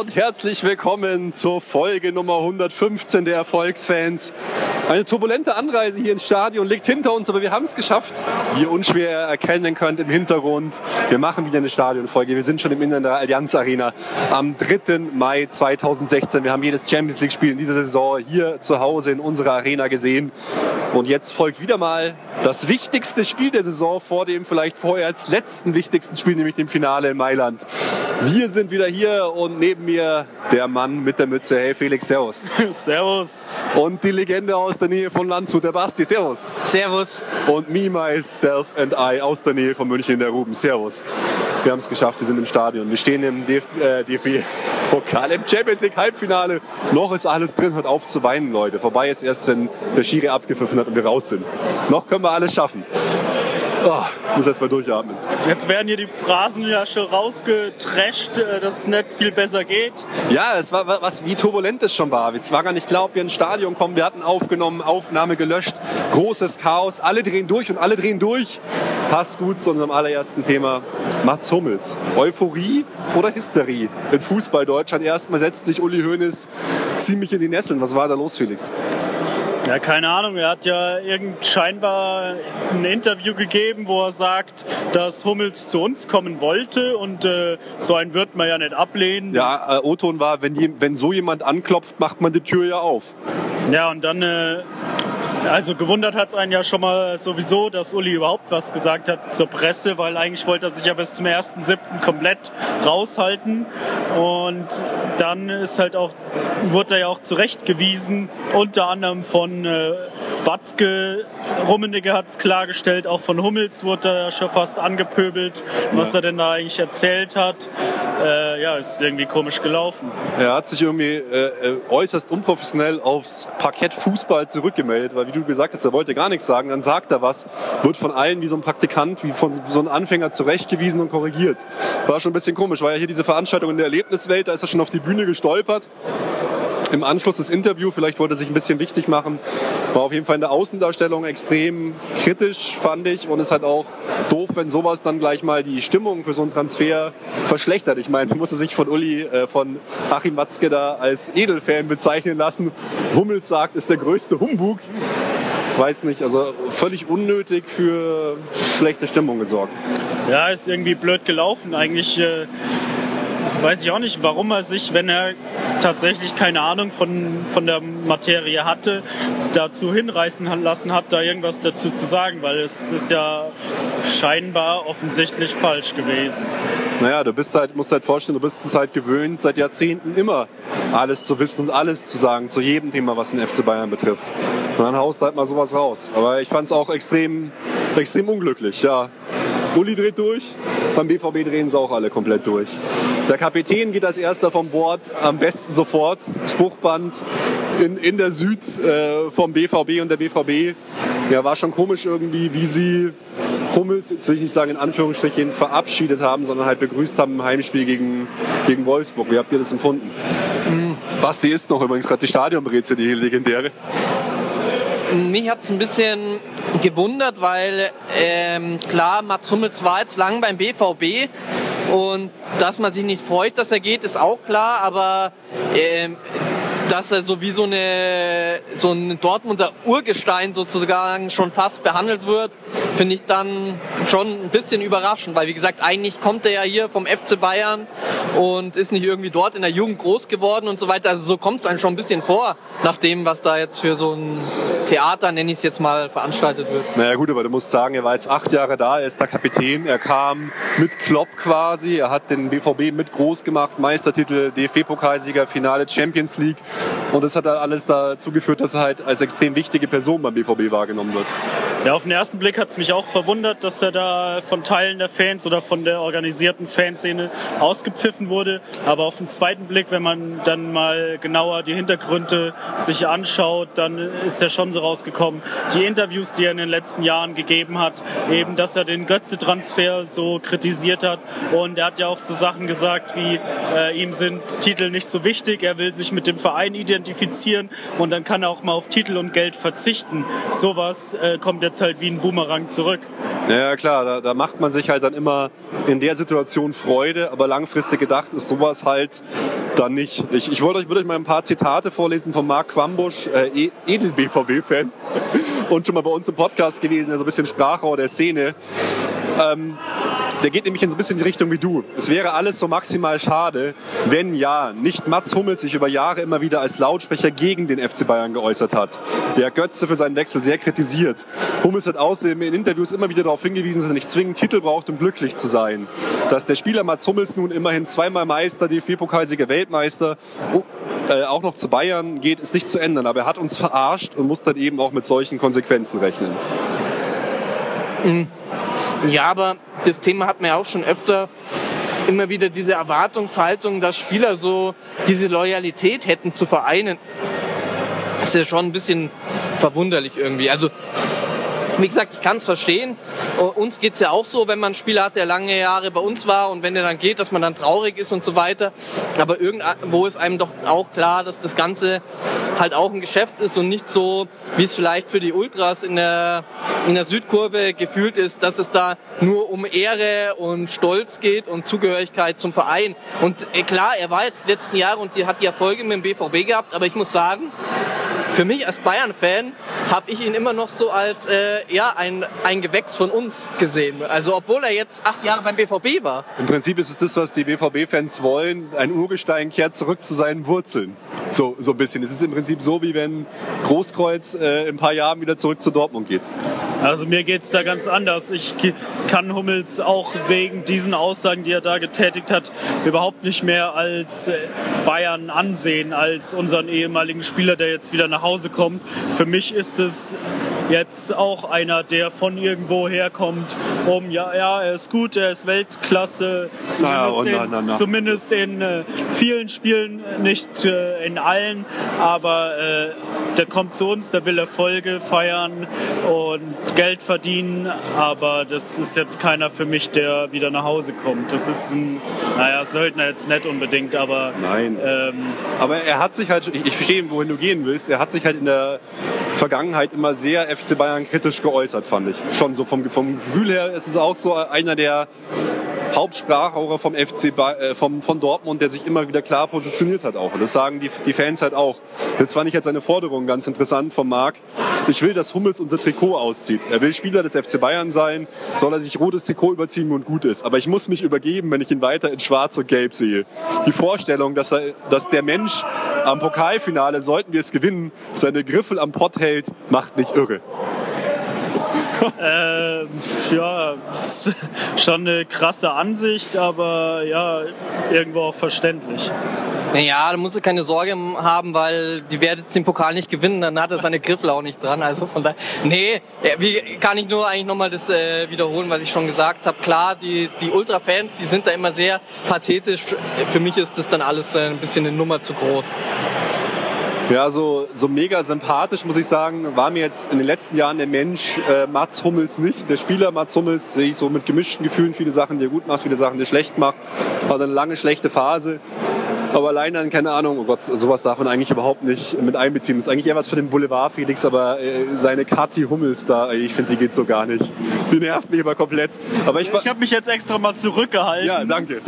Und herzlich willkommen zur Folge Nummer 115 der Erfolgsfans. Eine turbulente Anreise hier ins Stadion liegt hinter uns, aber wir haben es geschafft. Wie ihr unschwer erkennen könnt im Hintergrund, wir machen wieder eine Stadionfolge. Wir sind schon im Innern der Allianz Arena am 3. Mai 2016. Wir haben jedes Champions League Spiel in dieser Saison hier zu Hause in unserer Arena gesehen. Und jetzt folgt wieder mal das wichtigste Spiel der Saison vor dem vielleicht vorher als letzten wichtigsten Spiel, nämlich dem Finale in Mailand. Wir sind wieder hier und neben mir der Mann mit der Mütze. Hey Felix, Servus. Servus. Und die Legende aus der Nähe von Landshut, der Basti. Servus. Servus. Und me, myself and I aus der Nähe von München, der Ruben. Servus. Wir haben es geschafft, wir sind im Stadion. Wir stehen im DF äh, DFB-Pokal, im Champions League Halbfinale. Noch ist alles drin, hört auf zu weinen, Leute. Vorbei ist erst, wenn der Schiri abgepfiffen hat und wir raus sind. Noch können wir alles schaffen. Oh, muss erst mal durchatmen. Jetzt werden hier die Phrasen ja schon rausgetrasht, äh, dass es nicht viel besser geht. Ja, es war was, wie turbulent es schon war. Es war gar nicht klar, ob wir ins Stadion kommen. Wir hatten aufgenommen, Aufnahme gelöscht, großes Chaos. Alle drehen durch und alle drehen durch. Passt gut zu unserem allerersten Thema. Mats Hummels. Euphorie oder Hysterie? In Fußball Deutschland erstmal setzt sich Uli Hoeneß ziemlich in die Nesseln. Was war da los, Felix? Ja, keine Ahnung. Er hat ja irgend scheinbar ein Interview gegeben, wo er sagt, dass Hummels zu uns kommen wollte und äh, so einen wird man ja nicht ablehnen. Ja, äh, O-Ton war, wenn, je, wenn so jemand anklopft, macht man die Tür ja auf. Ja, und dann äh, also gewundert hat es einen ja schon mal sowieso, dass Uli überhaupt was gesagt hat zur Presse, weil eigentlich wollte er sich ja bis zum 1.7. komplett raushalten. Und dann ist halt auch, wurde er ja auch zurechtgewiesen, unter anderem von äh, Batzke, Rummenigge hat es klargestellt, auch von Hummels wurde er schon fast angepöbelt, was er denn da eigentlich erzählt hat. Äh, ja, ist irgendwie komisch gelaufen. Er hat sich irgendwie äh, äußerst unprofessionell aufs Parkett Fußball zurückgemeldet, weil wie du gesagt hast, er wollte gar nichts sagen, dann sagt er was, wird von allen wie so ein Praktikant, wie von so einem Anfänger zurechtgewiesen und korrigiert. War schon ein bisschen komisch, weil ja hier diese Veranstaltung in der Erlebniswelt, da ist er schon auf die Bühne gestolpert im Anschluss des Interviews, vielleicht wollte er sich ein bisschen wichtig machen, war auf jeden Fall in der Außendarstellung extrem kritisch, fand ich. Und es hat auch doof, wenn sowas dann gleich mal die Stimmung für so einen Transfer verschlechtert. Ich meine, musste sich von Uli, äh, von Achim Watzke da als Edelfan bezeichnen lassen. Hummels sagt, ist der größte Humbug. Weiß nicht, also völlig unnötig für schlechte Stimmung gesorgt. Ja, ist irgendwie blöd gelaufen. Eigentlich äh, weiß ich auch nicht, warum er sich, wenn er tatsächlich keine Ahnung von, von der Materie hatte, dazu hinreißen lassen hat, da irgendwas dazu zu sagen, weil es ist ja scheinbar offensichtlich falsch gewesen. Naja, du bist halt, musst halt vorstellen, du bist es halt gewöhnt, seit Jahrzehnten immer alles zu wissen und alles zu sagen, zu jedem Thema, was den FC Bayern betrifft. Und dann haust halt mal sowas raus. Aber ich fand es auch extrem, extrem unglücklich, ja. Uli dreht durch, beim BVB drehen sie auch alle komplett durch. Der Kapitän geht als erster vom Bord, am besten sofort. Spruchband in, in der Süd äh, vom BVB und der BVB. Ja, war schon komisch irgendwie, wie sie Hummels, jetzt will ich nicht sagen in Anführungsstrichen, verabschiedet haben, sondern halt begrüßt haben im Heimspiel gegen, gegen Wolfsburg. Wie habt ihr das empfunden? Mhm. Basti ist noch übrigens gerade die Stadionbrezel, die legendäre. Mich hat es ein bisschen gewundert, weil ähm, klar, Mats Hummels war jetzt lang beim BVB und dass man sich nicht freut, dass er geht, ist auch klar, aber ähm, dass er so wie so, eine, so ein Dortmunder Urgestein sozusagen schon fast behandelt wird, finde ich dann schon ein bisschen überraschend, weil wie gesagt, eigentlich kommt er ja hier vom FC Bayern und ist nicht irgendwie dort in der Jugend groß geworden und so weiter. Also so kommt es einem schon ein bisschen vor, nach dem, was da jetzt für so ein Theater, nenne ich es jetzt mal, veranstaltet wird. Naja gut, aber du musst sagen, er war jetzt acht Jahre da, er ist der Kapitän, er kam mit Klopp quasi, er hat den BVB mit groß gemacht, Meistertitel, DFB-Pokalsieger, Finale Champions League und das hat dann alles dazu geführt, dass er halt als extrem wichtige Person beim BVB wahrgenommen wird. Ja, auf den ersten Blick hat es mich auch verwundert, dass er da von Teilen der Fans oder von der organisierten Fanszene ausgepfiffen wurde. Aber auf den zweiten Blick, wenn man dann mal genauer die Hintergründe sich anschaut, dann ist er schon so rausgekommen. Die Interviews, die er in den letzten Jahren gegeben hat, eben, dass er den Götze-Transfer so kritisiert hat. Und er hat ja auch so Sachen gesagt, wie äh, ihm sind Titel nicht so wichtig, er will sich mit dem Verein identifizieren und dann kann er auch mal auf Titel und Geld verzichten. Sowas äh, kommt jetzt halt wie ein Boomerang zurück. Ja, klar, da, da, macht man sich halt dann immer in der Situation Freude, aber langfristig gedacht ist sowas halt dann nicht. Ich, ich wollte euch, würde euch mal ein paar Zitate vorlesen von Marc Quambusch, äh, Edel-BVB-Fan und schon mal bei uns im Podcast gewesen, der so ein bisschen Sprachrohr der Szene. Ähm, der geht nämlich in so ein bisschen die Richtung wie du. Es wäre alles so maximal schade, wenn ja, nicht Mats Hummels sich über Jahre immer wieder als Lautsprecher gegen den FC Bayern geäußert hat. Der Götze für seinen Wechsel sehr kritisiert. Hummels hat außerdem in Interviews immer wieder darauf hingewiesen, dass er nicht zwingend Titel braucht, um glücklich zu sein. Dass der Spieler Mats Hummels nun immerhin zweimal Meister, DFB-Pokalsieger, Weltmeister, oh, äh, auch noch zu Bayern geht, ist nicht zu ändern. Aber er hat uns verarscht und muss dann eben auch mit solchen Konsequenzen rechnen. Mhm. Ja, aber das Thema hat ja auch schon öfter immer wieder diese Erwartungshaltung, dass Spieler so diese Loyalität hätten zu Vereinen. Das ist ja schon ein bisschen verwunderlich irgendwie. Also wie gesagt, ich kann es verstehen. Uns geht es ja auch so, wenn man einen Spieler hat, der lange Jahre bei uns war und wenn der dann geht, dass man dann traurig ist und so weiter. Aber irgendwo ist einem doch auch klar, dass das Ganze halt auch ein Geschäft ist und nicht so, wie es vielleicht für die Ultras in der, in der Südkurve gefühlt ist, dass es da nur um Ehre und Stolz geht und Zugehörigkeit zum Verein. Und äh, klar, er war jetzt die letzten Jahre und die hat die Erfolge mit dem BVB gehabt, aber ich muss sagen, für mich als Bayern-Fan habe ich ihn immer noch so als äh, ja, ein, ein Gewächs von uns gesehen. Also obwohl er jetzt acht Jahre beim BVB war. Im Prinzip ist es das, was die BVB-Fans wollen. Ein Urgestein kehrt zurück zu seinen Wurzeln. So, so ein bisschen. Es ist im Prinzip so, wie wenn Großkreuz äh, in ein paar Jahren wieder zurück zu Dortmund geht. Also mir geht es da ganz anders. Ich kann Hummels auch wegen diesen Aussagen, die er da getätigt hat, überhaupt nicht mehr als äh, Bayern ansehen, als unseren ehemaligen Spieler, der jetzt wieder nach Hause kommt. Für mich ist es jetzt auch einer, der von irgendwo herkommt, um, ja, ja, er ist gut, er ist Weltklasse, zumindest, na, na, in, zumindest in äh, vielen Spielen, nicht äh, in allen, aber äh, der kommt zu uns, der will Erfolge feiern und Geld verdienen, aber das ist jetzt keiner für mich, der wieder nach Hause kommt. Das ist ein, naja, Söldner jetzt nicht unbedingt, aber... Nein. Ähm, aber er hat sich halt, ich, ich verstehe, wohin du gehen willst, er hat sich halt in der Vergangenheit immer sehr FC Bayern kritisch geäußert, fand ich. Schon so vom, vom Gefühl her ist es auch so einer der Hauptsprachrohre vom FC äh, vom, von Dortmund, der sich immer wieder klar positioniert hat auch. Und das sagen die, die Fans halt auch. Jetzt fand ich jetzt eine Forderung ganz interessant von Marc. Ich will, dass Hummels unser Trikot auszieht. Er will Spieler des FC Bayern sein, soll er sich rotes Trikot überziehen und gut ist. Aber ich muss mich übergeben, wenn ich ihn weiter in schwarz und gelb sehe. Die Vorstellung, dass, er, dass der Mensch am Pokalfinale, sollten wir es gewinnen, seine Griffel am Pott hält, macht nicht irre. Äh, ja, schon eine krasse Ansicht, aber ja, irgendwo auch verständlich. Naja, da musst du keine Sorge haben, weil die werden jetzt den Pokal nicht gewinnen, dann hat er seine Griffel auch nicht dran. Also von daher, nee, wie kann ich nur eigentlich nochmal das äh, wiederholen, was ich schon gesagt habe. Klar, die, die Ultra-Fans, die sind da immer sehr pathetisch. Für mich ist das dann alles äh, ein bisschen eine Nummer zu groß. Ja, so, so mega sympathisch, muss ich sagen, war mir jetzt in den letzten Jahren der Mensch äh, Mats Hummels nicht. Der Spieler Mats Hummels sehe ich so mit gemischten Gefühlen, viele Sachen, die er gut macht, viele Sachen, die er schlecht macht. War eine lange schlechte Phase. Aber allein dann, keine Ahnung, oh Gott, sowas darf man eigentlich überhaupt nicht mit einbeziehen. Das ist eigentlich eher was für den Boulevard Felix, aber äh, seine Kathi Hummels da, ich finde, die geht so gar nicht. Die nervt mich aber komplett. Aber ich, ich habe mich jetzt extra mal zurückgehalten. Ja, danke.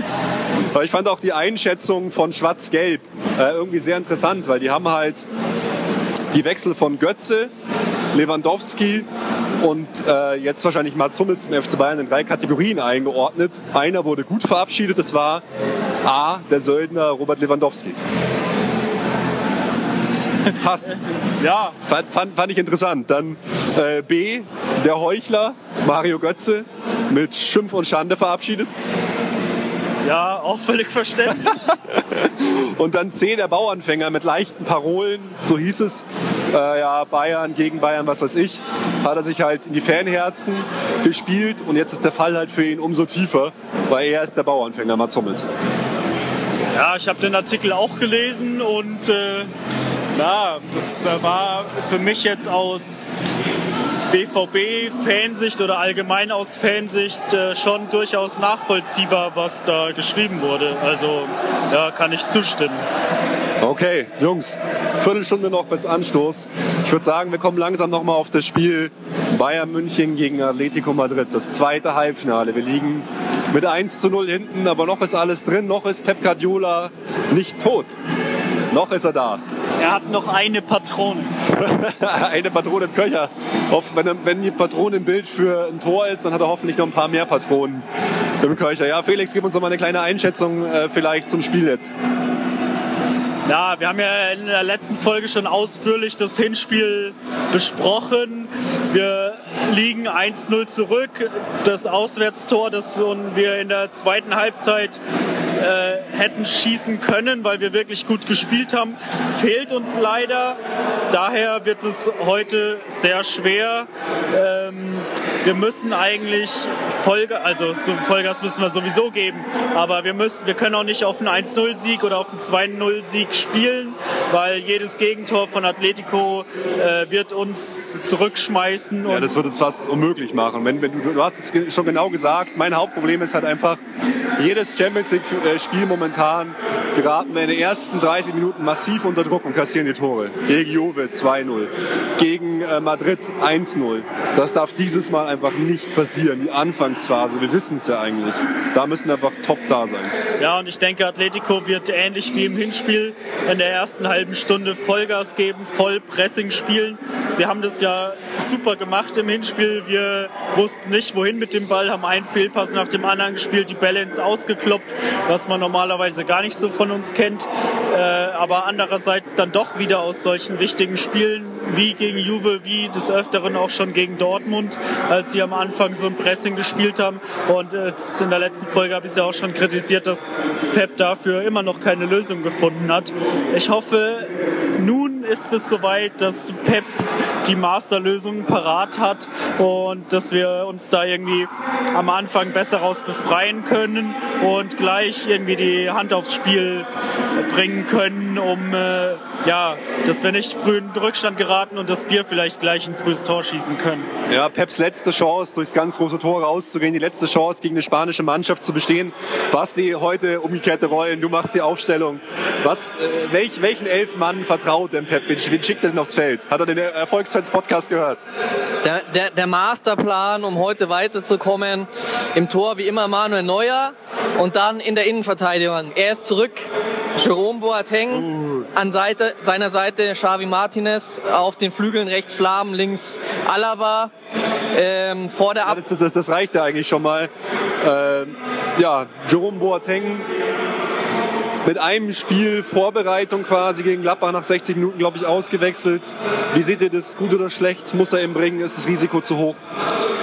Aber ich fand auch die Einschätzung von Schwarz-Gelb äh, irgendwie sehr interessant, weil die haben halt die Wechsel von Götze, Lewandowski und äh, jetzt wahrscheinlich Mats Hummels zum FC Bayern in drei Kategorien eingeordnet. Einer wurde gut verabschiedet, das war A, der Söldner Robert Lewandowski. Passt. Ja. Fand, fand, fand ich interessant. Dann äh, B, der Heuchler Mario Götze mit Schimpf und Schande verabschiedet. Ja, auch völlig verständlich. und dann C, der Bauanfänger mit leichten Parolen, so hieß es, äh, ja, Bayern gegen Bayern, was weiß ich, hat er sich halt in die Fanherzen gespielt und jetzt ist der Fall halt für ihn umso tiefer, weil er ist der Bauernfänger, Mats Hummels. Ja, ich habe den Artikel auch gelesen und äh, ja, das war für mich jetzt aus BVB-Fansicht oder allgemein aus Fansicht äh, schon durchaus nachvollziehbar, was da geschrieben wurde. Also ja, kann ich zustimmen. Okay, Jungs, Viertelstunde noch bis Anstoß. Ich würde sagen, wir kommen langsam noch mal auf das Spiel Bayern München gegen Atletico Madrid, das zweite Halbfinale. Wir liegen mit 1 zu 0 hinten, aber noch ist alles drin, noch ist Pep Guardiola nicht tot. Noch ist er da. Er hat noch eine Patrone. eine Patrone im Köcher. Wenn, die Patrone im Bild für ein Tor ist, dann hat er hoffentlich noch ein paar mehr Patronen im Köcher. Ja, Felix, gib uns noch mal eine kleine Einschätzung äh, vielleicht zum Spiel jetzt. Ja, wir haben ja in der letzten Folge schon ausführlich das Hinspiel besprochen. Wir liegen 1-0 zurück. Das Auswärtstor, das wir in der zweiten Halbzeit äh, hätten schießen können, weil wir wirklich gut gespielt haben, fehlt uns leider. Daher wird es heute sehr schwer. Ähm, wir müssen eigentlich Folge, also so Vollgas müssen wir sowieso geben, aber wir müssen, wir können auch nicht auf einen 1-0-Sieg oder auf einen 2-0-Sieg spielen, weil jedes Gegentor von Atletico äh, wird uns zurückschmeißen. ja, das wird es fast unmöglich machen. Wenn, wenn du, du hast es schon genau gesagt, mein Hauptproblem ist halt einfach, jedes Champions League-Spiel momentan geraten wir in den ersten 30 Minuten massiv unter Druck und kassieren die Tore. Gegen Juve 2-0, gegen äh, Madrid 1-0. Das darf dieses Mal einfach nicht passieren. Die Anfangsphase, wir wissen es ja eigentlich. Da müssen einfach top da sein. Ja, und ich denke, Atletico wird ähnlich wie im Hinspiel in der ersten halben Stunde Vollgas geben, voll Pressing spielen. Sie haben das ja super gemacht im Hinspiel. Wir wussten nicht, wohin mit dem Ball, haben einen Fehlpass nach dem anderen gespielt, die ins Ausgekloppt, was man normalerweise gar nicht so von uns kennt. Äh, aber andererseits dann doch wieder aus solchen wichtigen Spielen wie gegen Juve, wie des Öfteren auch schon gegen Dortmund, als sie am Anfang so ein Pressing gespielt haben. Und in der letzten Folge habe ich es ja auch schon kritisiert, dass Pep dafür immer noch keine Lösung gefunden hat. Ich hoffe, nun ist es soweit, dass Pep die Masterlösung parat hat und dass wir uns da irgendwie am Anfang besser raus befreien können und gleich irgendwie die Hand aufs Spiel bringen können, um äh, ja, dass wir nicht früh in den Rückstand geraten und dass wir vielleicht gleich ein frühes Tor schießen können. Ja, Peps letzte Chance, durchs ganz große Tor rauszugehen, die letzte Chance gegen eine spanische Mannschaft zu bestehen. Basti, heute umgekehrte Rollen, du machst die Aufstellung. Was, äh, welch, welchen elf Mann vertraut denn Pep? Wen, wen schickt er denn aufs Feld? Hat er den Erfolgsfans-Podcast gehört? Der, der, der Masterplan, um heute weiterzukommen, im Tor wie immer Manuel Neuer und dann in der Innenverteidigung. Er ist zurück, Jerome Boateng, uh. an Seite, seiner Seite Xavi Martinez, auf den Flügeln rechts Slam, links Alaba. Ähm, vor der Ab das, das, das, reicht ja eigentlich schon mal. Ähm, ja, Jerome Boateng mit einem Spiel Vorbereitung quasi gegen Gladbach nach 60 Minuten, glaube ich, ausgewechselt. Wie seht ihr das? Gut oder schlecht? Muss er ihm bringen? Ist das Risiko zu hoch?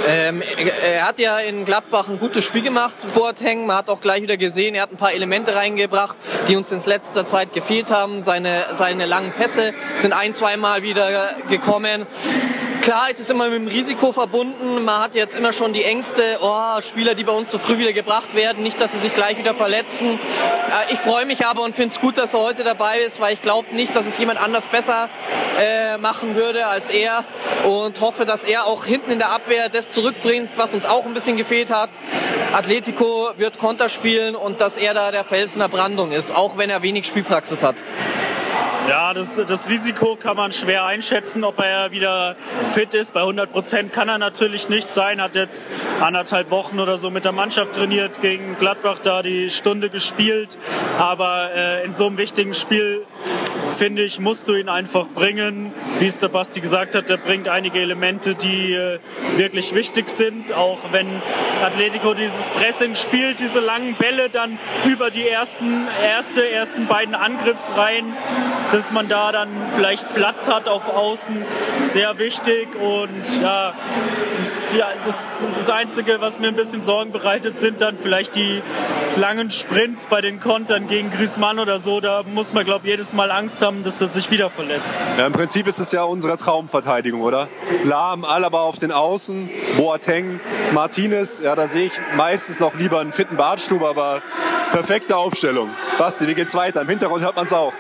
Ähm, er hat ja in Gladbach ein gutes Spiel gemacht, Boateng. Man hat auch gleich wieder gesehen, er hat ein paar Elemente reingebracht, die uns in letzter Zeit gefehlt haben. Seine, seine langen Pässe sind ein, zweimal wieder gekommen. Klar, es ist immer mit dem Risiko verbunden. Man hat jetzt immer schon die Ängste, oh, Spieler, die bei uns zu früh wieder gebracht werden, nicht, dass sie sich gleich wieder verletzen. Äh, ich freue mich aber und finde es gut, dass er heute dabei ist, weil ich glaube nicht, dass es jemand anders besser äh, machen würde als er und hoffe, dass er auch hinten in der Abwehr das zurückbringt, was uns auch ein bisschen gefehlt hat. Atletico wird Konter spielen und dass er da der Fels in der Brandung ist, auch wenn er wenig Spielpraxis hat. Ja, das, das Risiko kann man schwer einschätzen, ob er wieder fit ist. Bei 100 Prozent kann er natürlich nicht sein. Hat jetzt anderthalb Wochen oder so mit der Mannschaft trainiert, gegen Gladbach da die Stunde gespielt. Aber äh, in so einem wichtigen Spiel finde ich, musst du ihn einfach bringen. Wie es der Basti gesagt hat, der bringt einige Elemente, die äh, wirklich wichtig sind. Auch wenn Atletico dieses Pressing spielt, diese langen Bälle dann über die ersten, erste, ersten beiden Angriffsreihen dass man da dann vielleicht Platz hat auf Außen, sehr wichtig. Und ja, das, die, das, das Einzige, was mir ein bisschen Sorgen bereitet, sind dann vielleicht die langen Sprints bei den Kontern gegen Griezmann oder so. Da muss man, glaube ich, jedes Mal Angst haben dass er sich wieder verletzt. Ja, Im Prinzip ist es ja unsere Traumverteidigung, oder? Lahm, Alaba auf den Außen, Boateng, Martinez. Ja, da sehe ich meistens noch lieber einen fitten Badstube, aber perfekte Aufstellung. Basti, wie geht's weiter? Im Hintergrund hört man es auch.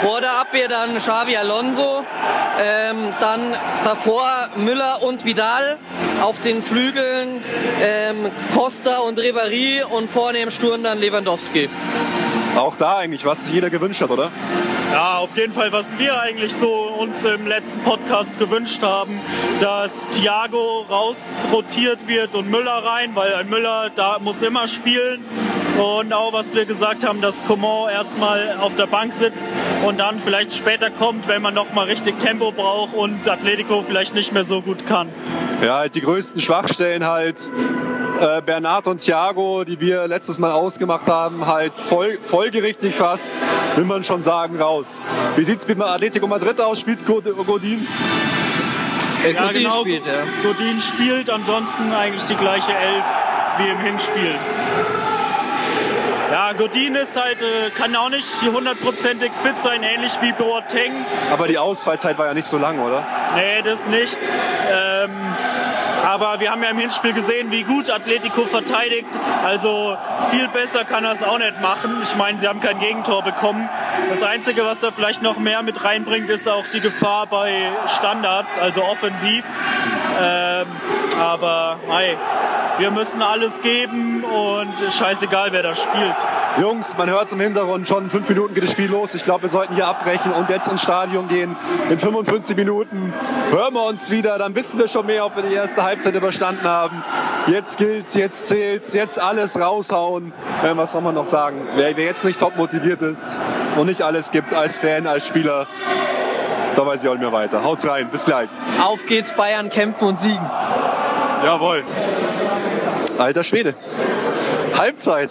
Vor der Abwehr dann Xavi Alonso, ähm, dann davor Müller und Vidal auf den Flügeln, ähm, Costa und Ribéry und vorne im Sturm dann Lewandowski. Auch da eigentlich, was jeder gewünscht hat, oder? Ja, auf jeden Fall, was wir eigentlich so uns im letzten Podcast gewünscht haben, dass Thiago rausrotiert wird und Müller rein, weil ein Müller da muss immer spielen. Und auch was wir gesagt haben, dass Coman erstmal auf der Bank sitzt und dann vielleicht später kommt, wenn man nochmal richtig Tempo braucht und Atletico vielleicht nicht mehr so gut kann. Ja, halt die größten Schwachstellen halt äh, Bernard und Thiago, die wir letztes Mal ausgemacht haben, halt voll, folgerichtig fast, will man schon sagen, raus. Wie sieht es mit Atletico Madrid aus? Spielt Godin? Äh, Ja, Godin genau. spielt, ja. Godin spielt, ansonsten eigentlich die gleiche Elf wie im Hinspiel. Ja, Godin ist halt, äh, kann auch nicht hundertprozentig fit sein, ähnlich wie Boateng. Aber die Ausfallzeit war ja nicht so lang, oder? Nee, das nicht. Ähm, aber wir haben ja im Hinspiel gesehen, wie gut Atletico verteidigt. Also viel besser kann er es auch nicht machen. Ich meine, sie haben kein Gegentor bekommen. Das Einzige, was er vielleicht noch mehr mit reinbringt, ist auch die Gefahr bei Standards, also offensiv. Ähm, aber hey, wir müssen alles geben und scheißegal, wer da spielt. Jungs, man hört es im Hintergrund, schon in fünf Minuten geht das Spiel los. Ich glaube, wir sollten hier abbrechen und jetzt ins Stadion gehen. In 55 Minuten hören wir uns wieder, dann wissen wir schon mehr, ob wir die erste Halbzeit überstanden haben. Jetzt gilt's, jetzt zählt's, jetzt alles raushauen. Äh, was soll man noch sagen? Wer, wer jetzt nicht top motiviert ist und nicht alles gibt als Fan, als Spieler, da weiß ich auch nicht mehr weiter. Haut's rein, bis gleich. Auf geht's, Bayern kämpfen und siegen. Jawohl. Alter Schwede. Halbzeit.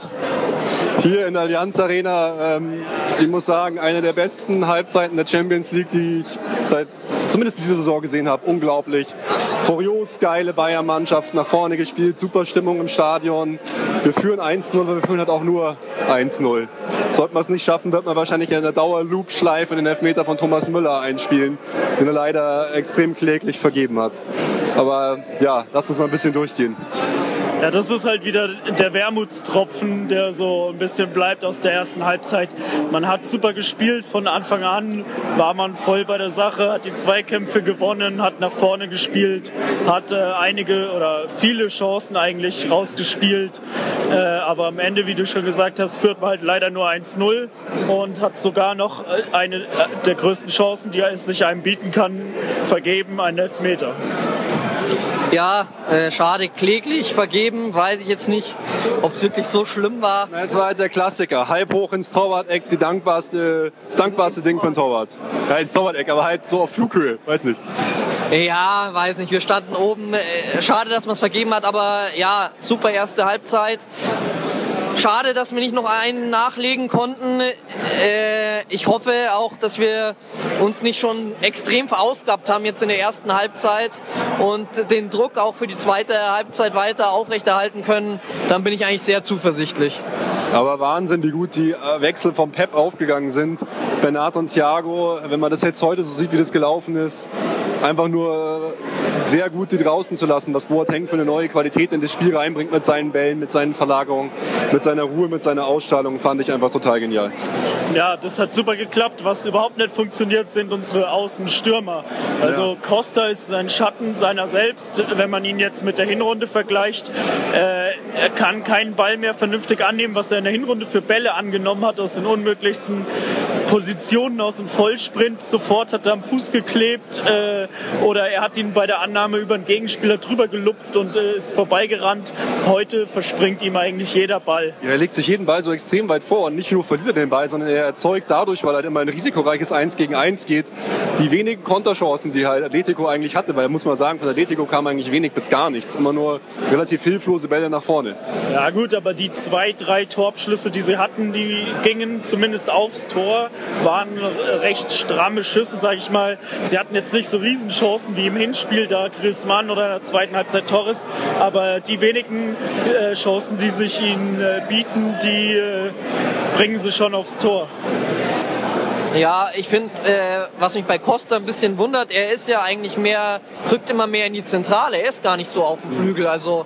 Hier in der Allianz Arena, ähm, ich muss sagen, eine der besten Halbzeiten der Champions League, die ich seit zumindest diese Saison gesehen habe. Unglaublich. Furios, geile Bayern-Mannschaft, nach vorne gespielt, super Stimmung im Stadion. Wir führen 1-0, aber wir führen halt auch nur 1-0. Sollten wir es nicht schaffen, wird man wahrscheinlich in der Dauer-Loop-Schleife den Elfmeter von Thomas Müller einspielen, den er leider extrem kläglich vergeben hat. Aber ja, lass uns mal ein bisschen durchgehen. Ja, das ist halt wieder der Wermutstropfen, der so ein bisschen bleibt aus der ersten Halbzeit. Man hat super gespielt, von Anfang an war man voll bei der Sache, hat die Zweikämpfe gewonnen, hat nach vorne gespielt, hat äh, einige oder viele Chancen eigentlich rausgespielt. Äh, aber am Ende, wie du schon gesagt hast, führt man halt leider nur 1-0 und hat sogar noch äh, eine äh, der größten Chancen, die es sich einem bieten kann, vergeben, einen Elfmeter. Ja, äh, schade, kläglich vergeben, weiß ich jetzt nicht, ob es wirklich so schlimm war. Na, Es war halt der Klassiker. Halb hoch ins Torwart-Eck, die dankbarste, das dankbarste Ding ein Torwart. Ja, ins Torwart-Eck, aber halt so auf Flughöhe, weiß nicht. Ja, weiß nicht, wir standen oben. Äh, Schade, dass man es vergeben hat, aber ja, super erste Halbzeit. Schade, dass wir nicht noch einen nachlegen konnten. Äh, ich hoffe auch, dass wir uns nicht schon extrem verausgabt haben jetzt in der ersten Halbzeit und den Druck auch für die zweite Halbzeit weiter aufrechterhalten können. Dann bin ich eigentlich sehr zuversichtlich. Aber Wahnsinn, wie gut die äh, Wechsel vom Pep aufgegangen sind. Bernard und Thiago, wenn man das jetzt heute so sieht, wie das gelaufen ist, einfach nur äh, sehr gut, die draußen zu lassen, was Boateng für eine neue Qualität in das Spiel reinbringt mit seinen Bällen, mit seinen Verlagerungen, mit seiner Ruhe, mit seiner Ausstrahlung, fand ich einfach total genial. Ja, das hat super geklappt. Was überhaupt nicht funktioniert, sind unsere Außenstürmer. Also Costa ist ein Schatten seiner selbst, wenn man ihn jetzt mit der Hinrunde vergleicht. Äh, er kann keinen Ball mehr vernünftig annehmen, was er in der Hinrunde für Bälle angenommen hat, aus den unmöglichsten Positionen, aus dem Vollsprint. Sofort hat er am Fuß geklebt äh, oder er hat ihn bei der Annahme über einen Gegenspieler drüber gelupft und äh, ist vorbeigerannt. Heute verspringt ihm eigentlich jeder Ball. Ja, er legt sich jeden Ball so extrem weit vor und nicht nur verliert er den Ball, sondern er erzeugt dadurch, weil er halt immer ein risikoreiches 1 gegen 1 geht, die wenigen Konterchancen, die halt Atletico eigentlich hatte, weil muss man sagen, von Atletico kam eigentlich wenig bis gar nichts, immer nur relativ hilflose Bälle nach vorne. Ja gut, aber die zwei, drei Torabschlüsse, die sie hatten, die gingen zumindest aufs Tor, waren recht stramme Schüsse, sage ich mal. Sie hatten jetzt nicht so Riesenchancen wie im Hinspiel, da Chris Mann oder in der zweiten Halbzeit Torres, aber die wenigen äh, Chancen, die sich ihnen äh, bieten, die äh, bringen sie schon aufs Tor. Ja, ich finde, äh, was mich bei Costa ein bisschen wundert, er ist ja eigentlich mehr, rückt immer mehr in die Zentrale. Er ist gar nicht so auf dem Flügel. Also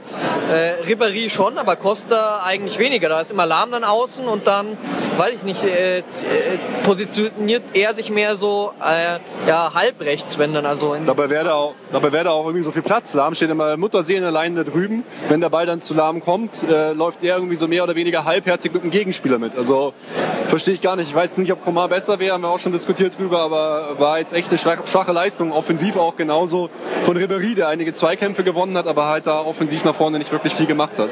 äh, Ribéry schon, aber Costa eigentlich weniger. Da ist immer Lahm dann außen und dann, weiß ich nicht, äh, äh positioniert er sich mehr so äh, ja, halbrechts, wenn dann also. dabei wäre da auch, dabei auch irgendwie so viel Platz. Lahm steht immer Mutterseelen allein da drüben. Wenn der Ball dann zu Lahm kommt, äh, läuft er irgendwie so mehr oder weniger halbherzig mit dem Gegenspieler mit. Also verstehe ich gar nicht. Ich weiß nicht, ob Komar besser wäre, haben wir auch schon diskutiert drüber, aber war jetzt echt eine schwache Leistung. Offensiv auch genauso von Ribéry, der einige Zweikämpfe gewonnen hat, aber halt da offensiv nach vorne nicht wirklich viel gemacht hat.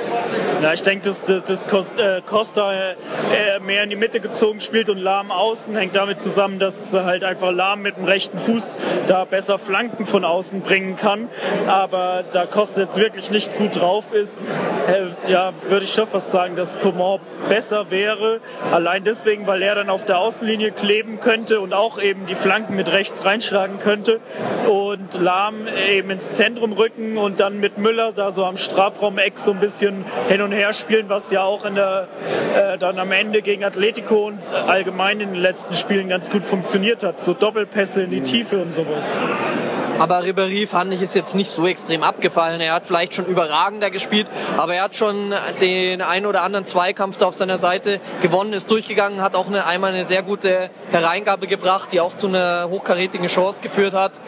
Ja, ich denke, dass, dass äh, Costa äh, mehr in die Mitte gezogen spielt und Lahm außen hängt damit zusammen, dass halt einfach Lahm mit dem rechten Fuß da besser Flanken von außen bringen kann. Aber da Costa jetzt wirklich nicht gut drauf ist, äh, ja, würde ich schon fast sagen, dass Coman besser wäre. Allein deswegen, weil er dann auf der Außenlinie kleben könnte und auch eben die Flanken mit rechts reinschlagen könnte. Und Lahm eben ins Zentrum rücken und dann mit Müller da so am Strafraum-Eck so ein bisschen hin und her spielen, was ja auch in der, äh, dann am Ende gegen Atletico und allgemein in den letzten Spielen ganz gut funktioniert hat. So Doppelpässe in die Tiefe und sowas. Aber Ribéry fand ich ist jetzt nicht so extrem abgefallen. Er hat vielleicht schon überragender gespielt, aber er hat schon den einen oder anderen Zweikampf da auf seiner Seite gewonnen, ist durchgegangen, hat auch eine, einmal eine sehr gute Hereingabe gebracht, die auch zu einer hochkarätigen Chance geführt hat.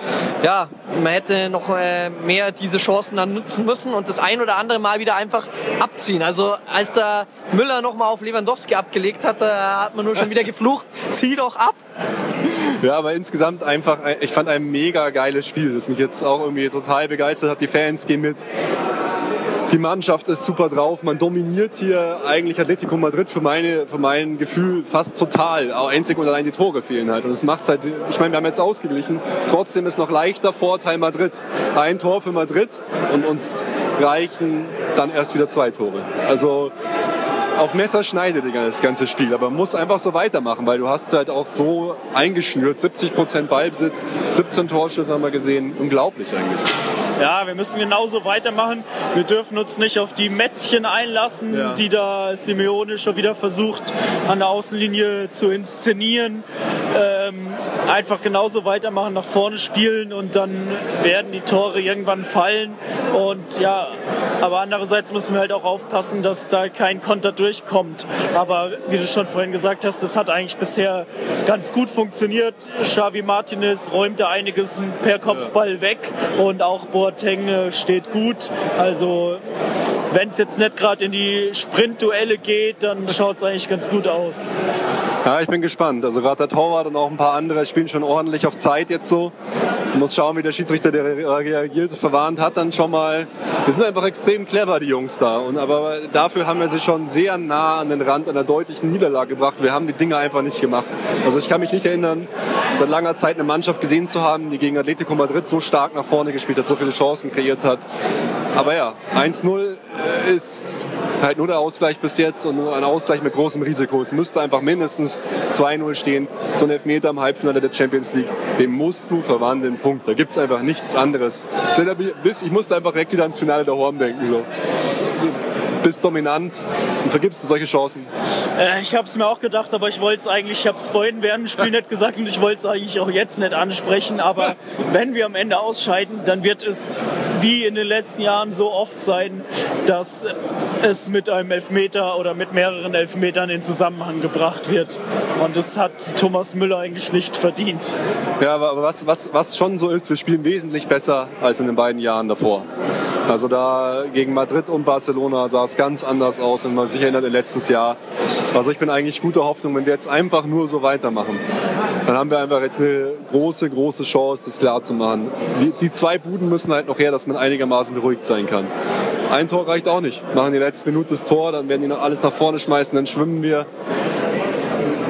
Ja, man hätte noch äh, mehr diese Chancen dann nutzen müssen und das ein oder andere Mal wieder einfach abziehen. Also als der Müller nochmal auf Lewandowski abgelegt hat, da hat man nur schon wieder geflucht, zieh doch ab. Ja, aber insgesamt einfach, ich fand ein mega geiles Spiel, das mich jetzt auch irgendwie total begeistert hat. Die Fans gehen mit. Die Mannschaft ist super drauf. Man dominiert hier eigentlich Atletico Madrid für, meine, für mein Gefühl fast total. Einzig und allein die Tore fehlen halt. Und das macht's halt, ich meine, wir haben jetzt ausgeglichen. Trotzdem ist noch leichter Vorteil Madrid. Ein Tor für Madrid und uns reichen dann erst wieder zwei Tore. Also auf Messer schneidet das ganze Spiel, aber man muss einfach so weitermachen, weil du hast halt auch so eingeschnürt, 70 Prozent Ballbesitz, 17 Torschüsse haben wir gesehen, unglaublich eigentlich. Ja, wir müssen genauso weitermachen. Wir dürfen uns nicht auf die Mätzchen einlassen, ja. die da Simeone schon wieder versucht, an der Außenlinie zu inszenieren. Ähm, einfach genauso weitermachen, nach vorne spielen und dann werden die Tore irgendwann fallen. Und ja, aber andererseits müssen wir halt auch aufpassen, dass da kein Konter durchkommt. Aber wie du schon vorhin gesagt hast, das hat eigentlich bisher ganz gut funktioniert. Xavi Martinez räumt da einiges per Kopfball weg und auch Boa Boateng steht gut. Also wenn es jetzt nicht gerade in die Sprintduelle geht, dann schaut es eigentlich ganz gut aus. Ja, ich bin gespannt. Also gerade der Torwart und auch ein paar andere spielen schon ordentlich auf Zeit jetzt so. Ich muss schauen, wie der Schiedsrichter der reagiert. Verwarnt hat dann schon mal. Wir sind einfach extrem clever, die Jungs da. Und, aber dafür haben wir sie schon sehr nah an den Rand einer deutlichen Niederlage gebracht. Wir haben die Dinge einfach nicht gemacht. Also ich kann mich nicht erinnern, seit langer Zeit eine Mannschaft gesehen zu haben, die gegen Atletico Madrid so stark nach vorne gespielt hat, so viele Chancen kreiert hat. Aber ja, 1-0 ist halt nur der Ausgleich bis jetzt und nur ein Ausgleich mit großem Risiko. Es müsste einfach mindestens 2-0 stehen. So ein Elfmeter im Halbfinale der Champions League, den musst du verwandeln, Punkt. Da gibt es einfach nichts anderes. Ich musste einfach direkt wieder ans Finale der Horn denken. So bist dominant und vergibst du solche Chancen. Äh, ich habe es mir auch gedacht, aber ich wollte es eigentlich, ich habe es vorhin während dem Spiel nicht gesagt und ich wollte es eigentlich auch jetzt nicht ansprechen. Aber wenn wir am Ende ausscheiden, dann wird es wie in den letzten Jahren so oft sein, dass es mit einem Elfmeter oder mit mehreren Elfmetern in Zusammenhang gebracht wird. Und das hat Thomas Müller eigentlich nicht verdient. Ja, aber was, was, was schon so ist, wir spielen wesentlich besser als in den beiden Jahren davor. Also da gegen Madrid und Barcelona sah es ganz anders aus, wenn man sich erinnert, letztes Jahr. Also ich bin eigentlich guter Hoffnung, wenn wir jetzt einfach nur so weitermachen. Dann haben wir einfach jetzt eine große, große Chance, das klar zu machen. Die zwei Buden müssen halt noch her, dass man einigermaßen beruhigt sein kann. Ein Tor reicht auch nicht. Machen die letzte Minute das Tor, dann werden die noch alles nach vorne schmeißen, dann schwimmen wir.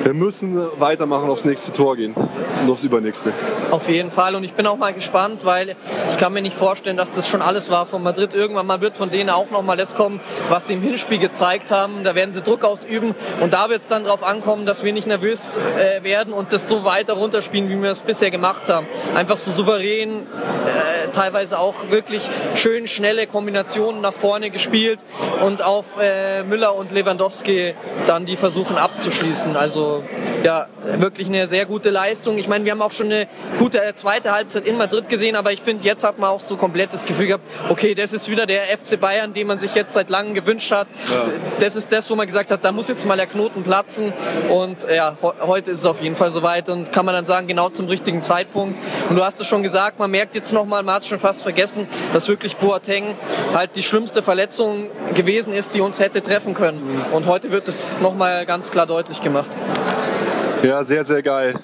Wir müssen weitermachen, aufs nächste Tor gehen und aufs übernächste. Auf jeden Fall und ich bin auch mal gespannt, weil ich kann mir nicht vorstellen, dass das schon alles war von Madrid. Irgendwann mal wird von denen auch noch mal das kommen, was sie im Hinspiel gezeigt haben. Da werden sie Druck ausüben und da wird es dann darauf ankommen, dass wir nicht nervös äh, werden und das so weiter runterspielen, wie wir es bisher gemacht haben. Einfach so souverän, äh, teilweise auch wirklich schön schnelle Kombinationen nach vorne gespielt und auf äh, Müller und Lewandowski dann die versuchen abzuschließen. Also ja, wirklich eine sehr gute Leistung. Ich meine, wir haben auch schon eine gute zweite Halbzeit in Madrid gesehen, aber ich finde, jetzt hat man auch so komplett das Gefühl gehabt, okay, das ist wieder der FC Bayern, den man sich jetzt seit langem gewünscht hat. Ja. Das ist das, wo man gesagt hat, da muss jetzt mal der Knoten platzen und ja, heute ist es auf jeden Fall soweit und kann man dann sagen, genau zum richtigen Zeitpunkt. Und du hast es schon gesagt, man merkt jetzt nochmal, man hat es schon fast vergessen, dass wirklich Boateng halt die schlimmste Verletzung gewesen ist, die uns hätte treffen können. Und heute wird es nochmal ganz klar deutlich gemacht. Ja, sehr, sehr geil.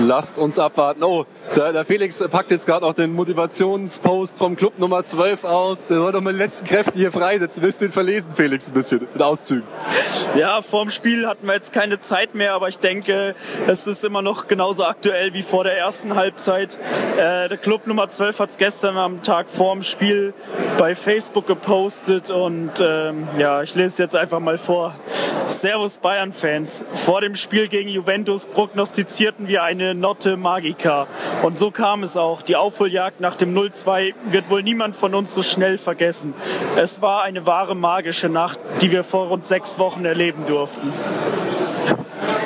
Lasst uns abwarten. Oh, der, der Felix packt jetzt gerade noch den Motivationspost vom Club Nummer 12 aus. Der soll doch mal die letzten Kräfte hier freisetzen. Willst du den verlesen, Felix, ein bisschen mit Auszügen? Ja, vorm Spiel hatten wir jetzt keine Zeit mehr, aber ich denke, es ist immer noch genauso aktuell wie vor der ersten Halbzeit. Äh, der Club Nummer 12 hat es gestern am Tag vorm Spiel bei Facebook gepostet und ähm, ja, ich lese es jetzt einfach mal vor. Servus Bayern-Fans. Vor dem Spiel gegen Juventus prognostizierten wir eine eine Notte Magica. Und so kam es auch. Die Aufholjagd nach dem 0-2 wird wohl niemand von uns so schnell vergessen. Es war eine wahre magische Nacht, die wir vor rund sechs Wochen erleben durften.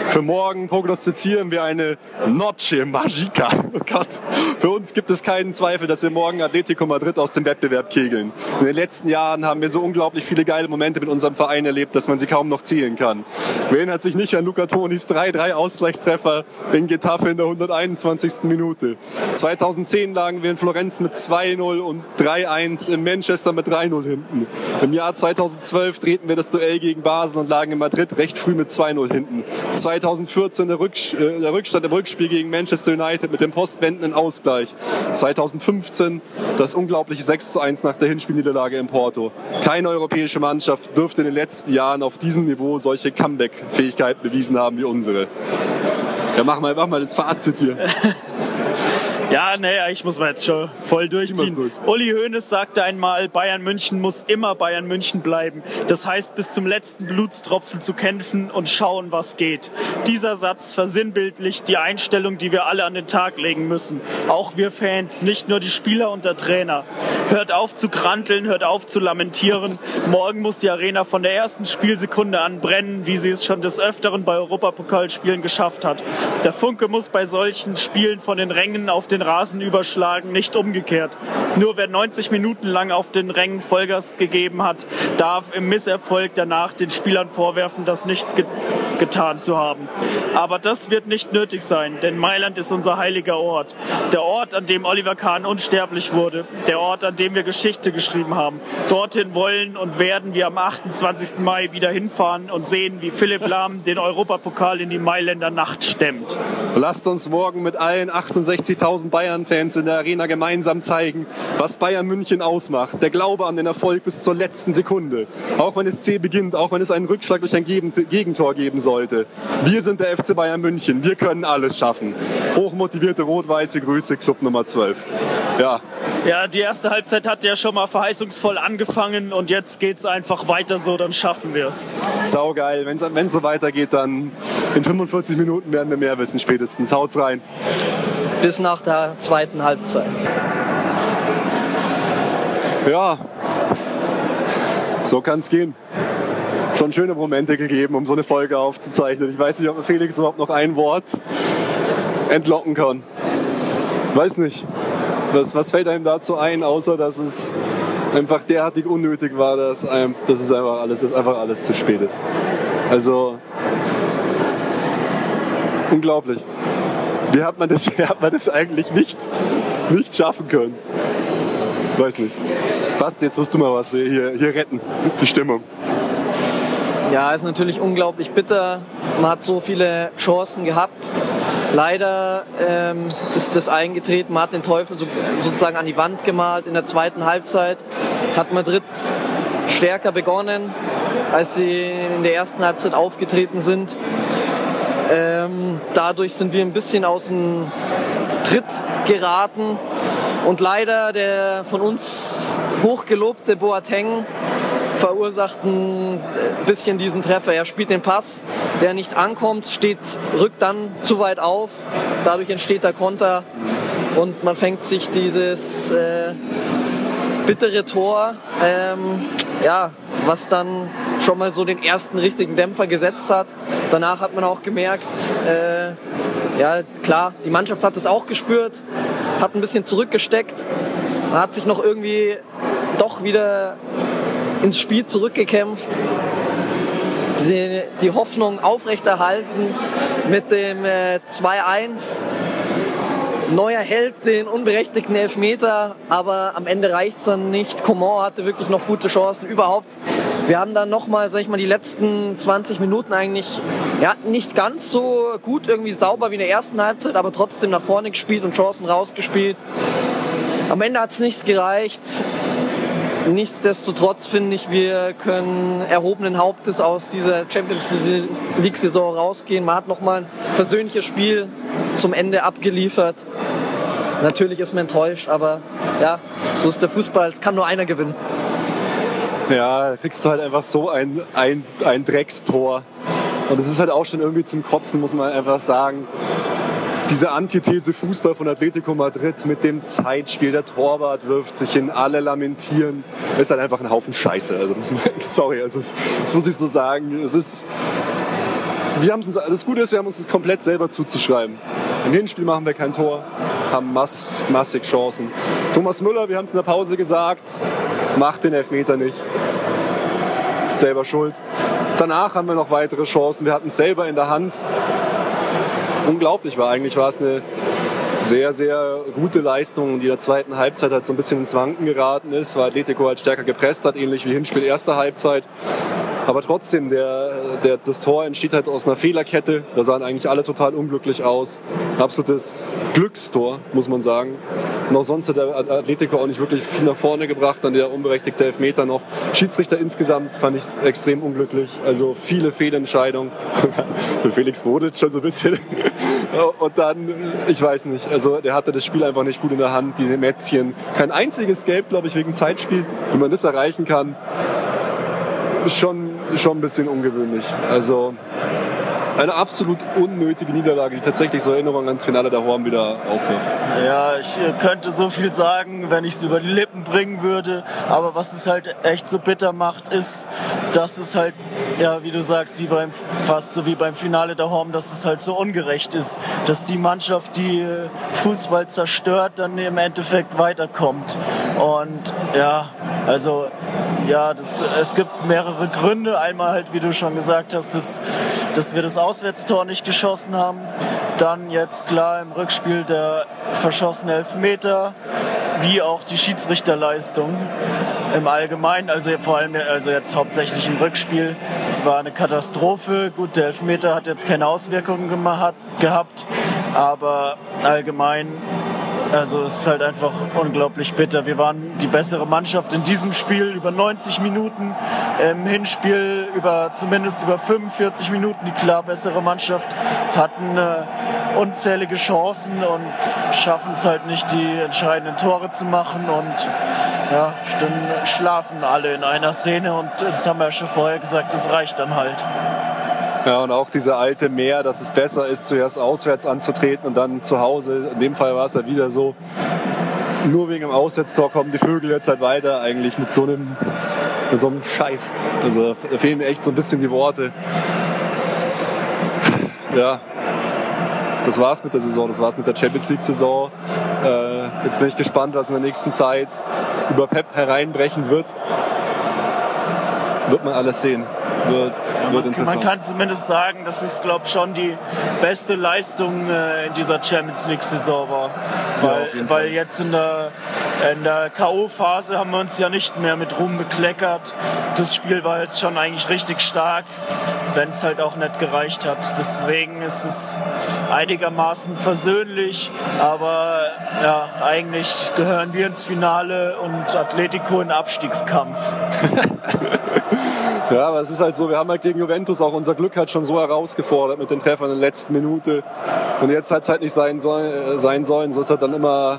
Für morgen prognostizieren wir eine Noche Magica. Oh Gott. Für uns gibt es keinen Zweifel, dass wir morgen Atletico Madrid aus dem Wettbewerb kegeln. In den letzten Jahren haben wir so unglaublich viele geile Momente mit unserem Verein erlebt, dass man sie kaum noch zielen kann. Wer erinnert sich nicht an Luca Tonis 3-3 Ausgleichstreffer in Getafe in der 121. Minute? 2010 lagen wir in Florenz mit 2-0 und 3-1, in Manchester mit 3-0 hinten. Im Jahr 2012 drehten wir das Duell gegen Basel und lagen in Madrid recht früh mit 2-0 hinten. 2014 der, Rücks äh, der Rückstand im Rückspiel gegen Manchester United mit dem postwendenden Ausgleich. 2015 das unglaubliche 6 zu 1 nach der Hinspielniederlage in Porto. Keine europäische Mannschaft dürfte in den letzten Jahren auf diesem Niveau solche Comeback-Fähigkeit bewiesen haben wie unsere. Ja, mach mal, mach mal das Fazit hier. Ja, nee, ich muss mal jetzt schon voll durchziehen. Durch. Uli Hoeneß sagte einmal, Bayern München muss immer Bayern München bleiben. Das heißt, bis zum letzten Blutstropfen zu kämpfen und schauen, was geht. Dieser Satz versinnbildlicht die Einstellung, die wir alle an den Tag legen müssen. Auch wir Fans, nicht nur die Spieler und der Trainer. Hört auf zu kranteln, hört auf zu lamentieren. Morgen muss die Arena von der ersten Spielsekunde an brennen, wie sie es schon des Öfteren bei Europapokalspielen geschafft hat. Der Funke muss bei solchen Spielen von den Rängen auf den den Rasen überschlagen, nicht umgekehrt. Nur wer 90 Minuten lang auf den Rängen Vollgas gegeben hat, darf im Misserfolg danach den Spielern vorwerfen, das nicht ge getan zu haben. Aber das wird nicht nötig sein, denn Mailand ist unser heiliger Ort. Der Ort, an dem Oliver Kahn unsterblich wurde. Der Ort, an dem wir Geschichte geschrieben haben. Dorthin wollen und werden wir am 28. Mai wieder hinfahren und sehen, wie Philipp Lahm den Europapokal in die Mailänder Nacht stemmt. Lasst uns morgen mit allen 68.000 10.000 Bayern-Fans in der Arena gemeinsam zeigen, was Bayern München ausmacht. Der Glaube an den Erfolg bis zur letzten Sekunde. Auch wenn es zäh beginnt, auch wenn es einen Rückschlag durch ein Gegentor geben sollte. Wir sind der FC Bayern München. Wir können alles schaffen. Hochmotivierte rot-weiße Grüße, Club Nummer 12. Ja. Ja, die erste Halbzeit hat ja schon mal verheißungsvoll angefangen und jetzt geht es einfach weiter so, dann schaffen wir es. Saugeil. Wenn es so weitergeht, dann in 45 Minuten werden wir mehr wissen spätestens. Haut's rein bis nach der zweiten Halbzeit. Ja, so kann es gehen. Schon schöne Momente gegeben, um so eine Folge aufzuzeichnen. Ich weiß nicht, ob Felix überhaupt noch ein Wort entlocken kann. Weiß nicht. Was, was fällt einem dazu ein, außer dass es einfach derartig unnötig war, dass, einem, dass es einfach alles, dass einfach alles zu spät ist. Also unglaublich. Wie hat man das, hat man das eigentlich nicht, nicht schaffen können? Weiß nicht. Basti, jetzt musst du mal was hier, hier retten, die Stimmung. Ja, ist natürlich unglaublich bitter. Man hat so viele Chancen gehabt. Leider ähm, ist das eingetreten. Man hat den Teufel so, sozusagen an die Wand gemalt. In der zweiten Halbzeit hat Madrid stärker begonnen, als sie in der ersten Halbzeit aufgetreten sind. Ähm, dadurch sind wir ein bisschen aus dem Tritt geraten. Und leider der von uns hochgelobte Boateng verursacht ein bisschen diesen Treffer. Er spielt den Pass, der nicht ankommt, steht, rückt dann zu weit auf. Dadurch entsteht der Konter und man fängt sich dieses äh, bittere Tor, ähm, ja, was dann schon mal so den ersten richtigen Dämpfer gesetzt hat. Danach hat man auch gemerkt, äh, ja klar, die Mannschaft hat es auch gespürt, hat ein bisschen zurückgesteckt, hat sich noch irgendwie doch wieder ins Spiel zurückgekämpft, die, die Hoffnung aufrechterhalten mit dem äh, 2-1. Neuer Held den unberechtigten Elfmeter, aber am Ende reicht es dann nicht. Coman hatte wirklich noch gute Chancen überhaupt. Wir haben dann nochmal, sag ich mal, die letzten 20 Minuten eigentlich ja, nicht ganz so gut irgendwie sauber wie in der ersten Halbzeit, aber trotzdem nach vorne gespielt und Chancen rausgespielt. Am Ende hat es nichts gereicht. Nichtsdestotrotz finde ich, wir können erhobenen Hauptes aus dieser Champions League-Saison rausgehen. Man hat nochmal ein versöhnliches Spiel zum Ende abgeliefert. Natürlich ist man enttäuscht, aber ja, so ist der Fußball. Es kann nur einer gewinnen. Ja, da kriegst du halt einfach so ein, ein, ein Dreckstor. Und es ist halt auch schon irgendwie zum Kotzen, muss man einfach sagen diese Antithese Fußball von Atletico Madrid mit dem Zeitspiel, der Torwart wirft sich hin, alle lamentieren, ist halt einfach ein Haufen Scheiße. Also muss man, sorry, also das muss ich so sagen. Es ist, wir haben uns, das Gute ist, wir haben uns das komplett selber zuzuschreiben. Im Hinspiel machen wir kein Tor, haben mass, massig Chancen. Thomas Müller, wir haben es in der Pause gesagt, macht den Elfmeter nicht. selber schuld. Danach haben wir noch weitere Chancen. Wir hatten selber in der Hand unglaublich war. Eigentlich war es eine sehr, sehr gute Leistung, die in der zweiten Halbzeit halt so ein bisschen ins Wanken geraten ist, weil Atletico halt stärker gepresst hat, ähnlich wie Hinspiel erster Halbzeit. Aber trotzdem, der, der, das Tor entsteht halt aus einer Fehlerkette. Da sahen eigentlich alle total unglücklich aus. Ein absolutes Glückstor, muss man sagen. Und auch sonst hat der Atletico auch nicht wirklich viel nach vorne gebracht. Dann der unberechtigte Elfmeter noch. Schiedsrichter insgesamt fand ich extrem unglücklich. Also viele Fehlentscheidungen. Felix Bodic schon so ein bisschen. Und dann, ich weiß nicht, also der hatte das Spiel einfach nicht gut in der Hand, diese Mätzchen. Kein einziges Gelb, glaube ich, wegen Zeitspiel. Wenn man das erreichen kann, schon schon ein bisschen ungewöhnlich. Also eine absolut unnötige Niederlage, die tatsächlich so Erinnerungen ans Finale der Horn wieder aufwirft. Ja, ich äh, könnte so viel sagen, wenn ich es über die Lippen bringen würde. Aber was es halt echt so bitter macht, ist, dass es halt, ja, wie du sagst, wie beim, fast so wie beim Finale der Horn, dass es halt so ungerecht ist. Dass die Mannschaft, die äh, Fußball zerstört, dann im Endeffekt weiterkommt. Und ja, also ja, das, es gibt mehrere Gründe. Einmal halt, wie du schon gesagt hast, dass, dass wir das Auswärtstor nicht geschossen haben. Dann jetzt klar im Rückspiel der verschossene Elfmeter, wie auch die Schiedsrichterleistung im Allgemeinen, also vor allem also jetzt hauptsächlich im Rückspiel. Es war eine Katastrophe. Gut, der Elfmeter hat jetzt keine Auswirkungen gehabt, aber allgemein also es ist halt einfach unglaublich bitter. Wir waren die bessere Mannschaft in diesem Spiel über 90 Minuten, im Hinspiel über zumindest über 45 Minuten die klar bessere Mannschaft, hatten äh, unzählige Chancen und schaffen es halt nicht, die entscheidenden Tore zu machen und ja, dann schlafen alle in einer Szene und das haben wir ja schon vorher gesagt, das reicht dann halt. Ja, und auch diese alte Mehr, dass es besser ist, zuerst auswärts anzutreten und dann zu Hause. In dem Fall war es ja wieder so. Nur wegen dem Auswärtstor kommen die Vögel jetzt halt weiter, eigentlich mit so einem, mit so einem Scheiß. Also da fehlen echt so ein bisschen die Worte. Ja, das war's mit der Saison, das war's mit der Champions League Saison. Äh, jetzt bin ich gespannt, was in der nächsten Zeit über Pep hereinbrechen wird. Wird man alles sehen wird, wird interessant. Man kann zumindest sagen, dass es, glaube ich, schon die beste Leistung äh, in dieser Champions League-Saison war. Weil, ja, weil jetzt in der, in der K.O.-Phase haben wir uns ja nicht mehr mit Ruhm bekleckert. Das Spiel war jetzt schon eigentlich richtig stark, wenn es halt auch nicht gereicht hat. Deswegen ist es einigermaßen versöhnlich, aber ja, eigentlich gehören wir ins Finale und Atletico in Abstiegskampf. Ja, aber es ist halt so, wir haben halt gegen Juventus auch unser Glück halt schon so herausgefordert mit den Treffern in der letzten Minute. Und jetzt hat es halt nicht sein, soll, äh, sein sollen. So ist halt dann immer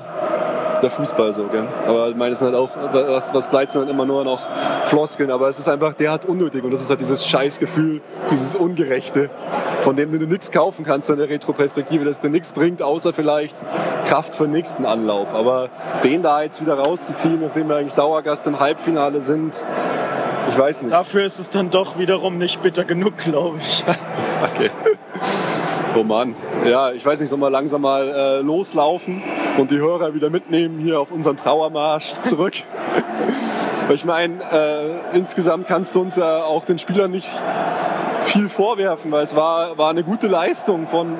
der Fußball so, gell? Aber ich meine, es sind halt auch, was, was bleibt, sind dann immer nur noch Floskeln. Aber es ist einfach derart unnötig und das ist halt dieses Scheißgefühl, dieses Ungerechte, von dem du nichts kaufen kannst in der Retroperspektive, dass dir nichts bringt, außer vielleicht Kraft für den nächsten Anlauf. Aber den da jetzt wieder rauszuziehen, nachdem wir eigentlich Dauergast im Halbfinale sind, ich weiß nicht. Dafür ist es dann doch wiederum nicht bitter genug, glaube ich. okay. Oh Mann. Ja, ich weiß nicht, sollen wir langsam mal äh, loslaufen und die Hörer wieder mitnehmen hier auf unseren Trauermarsch zurück? ich meine, äh, insgesamt kannst du uns ja auch den Spielern nicht viel vorwerfen, weil es war, war eine gute Leistung von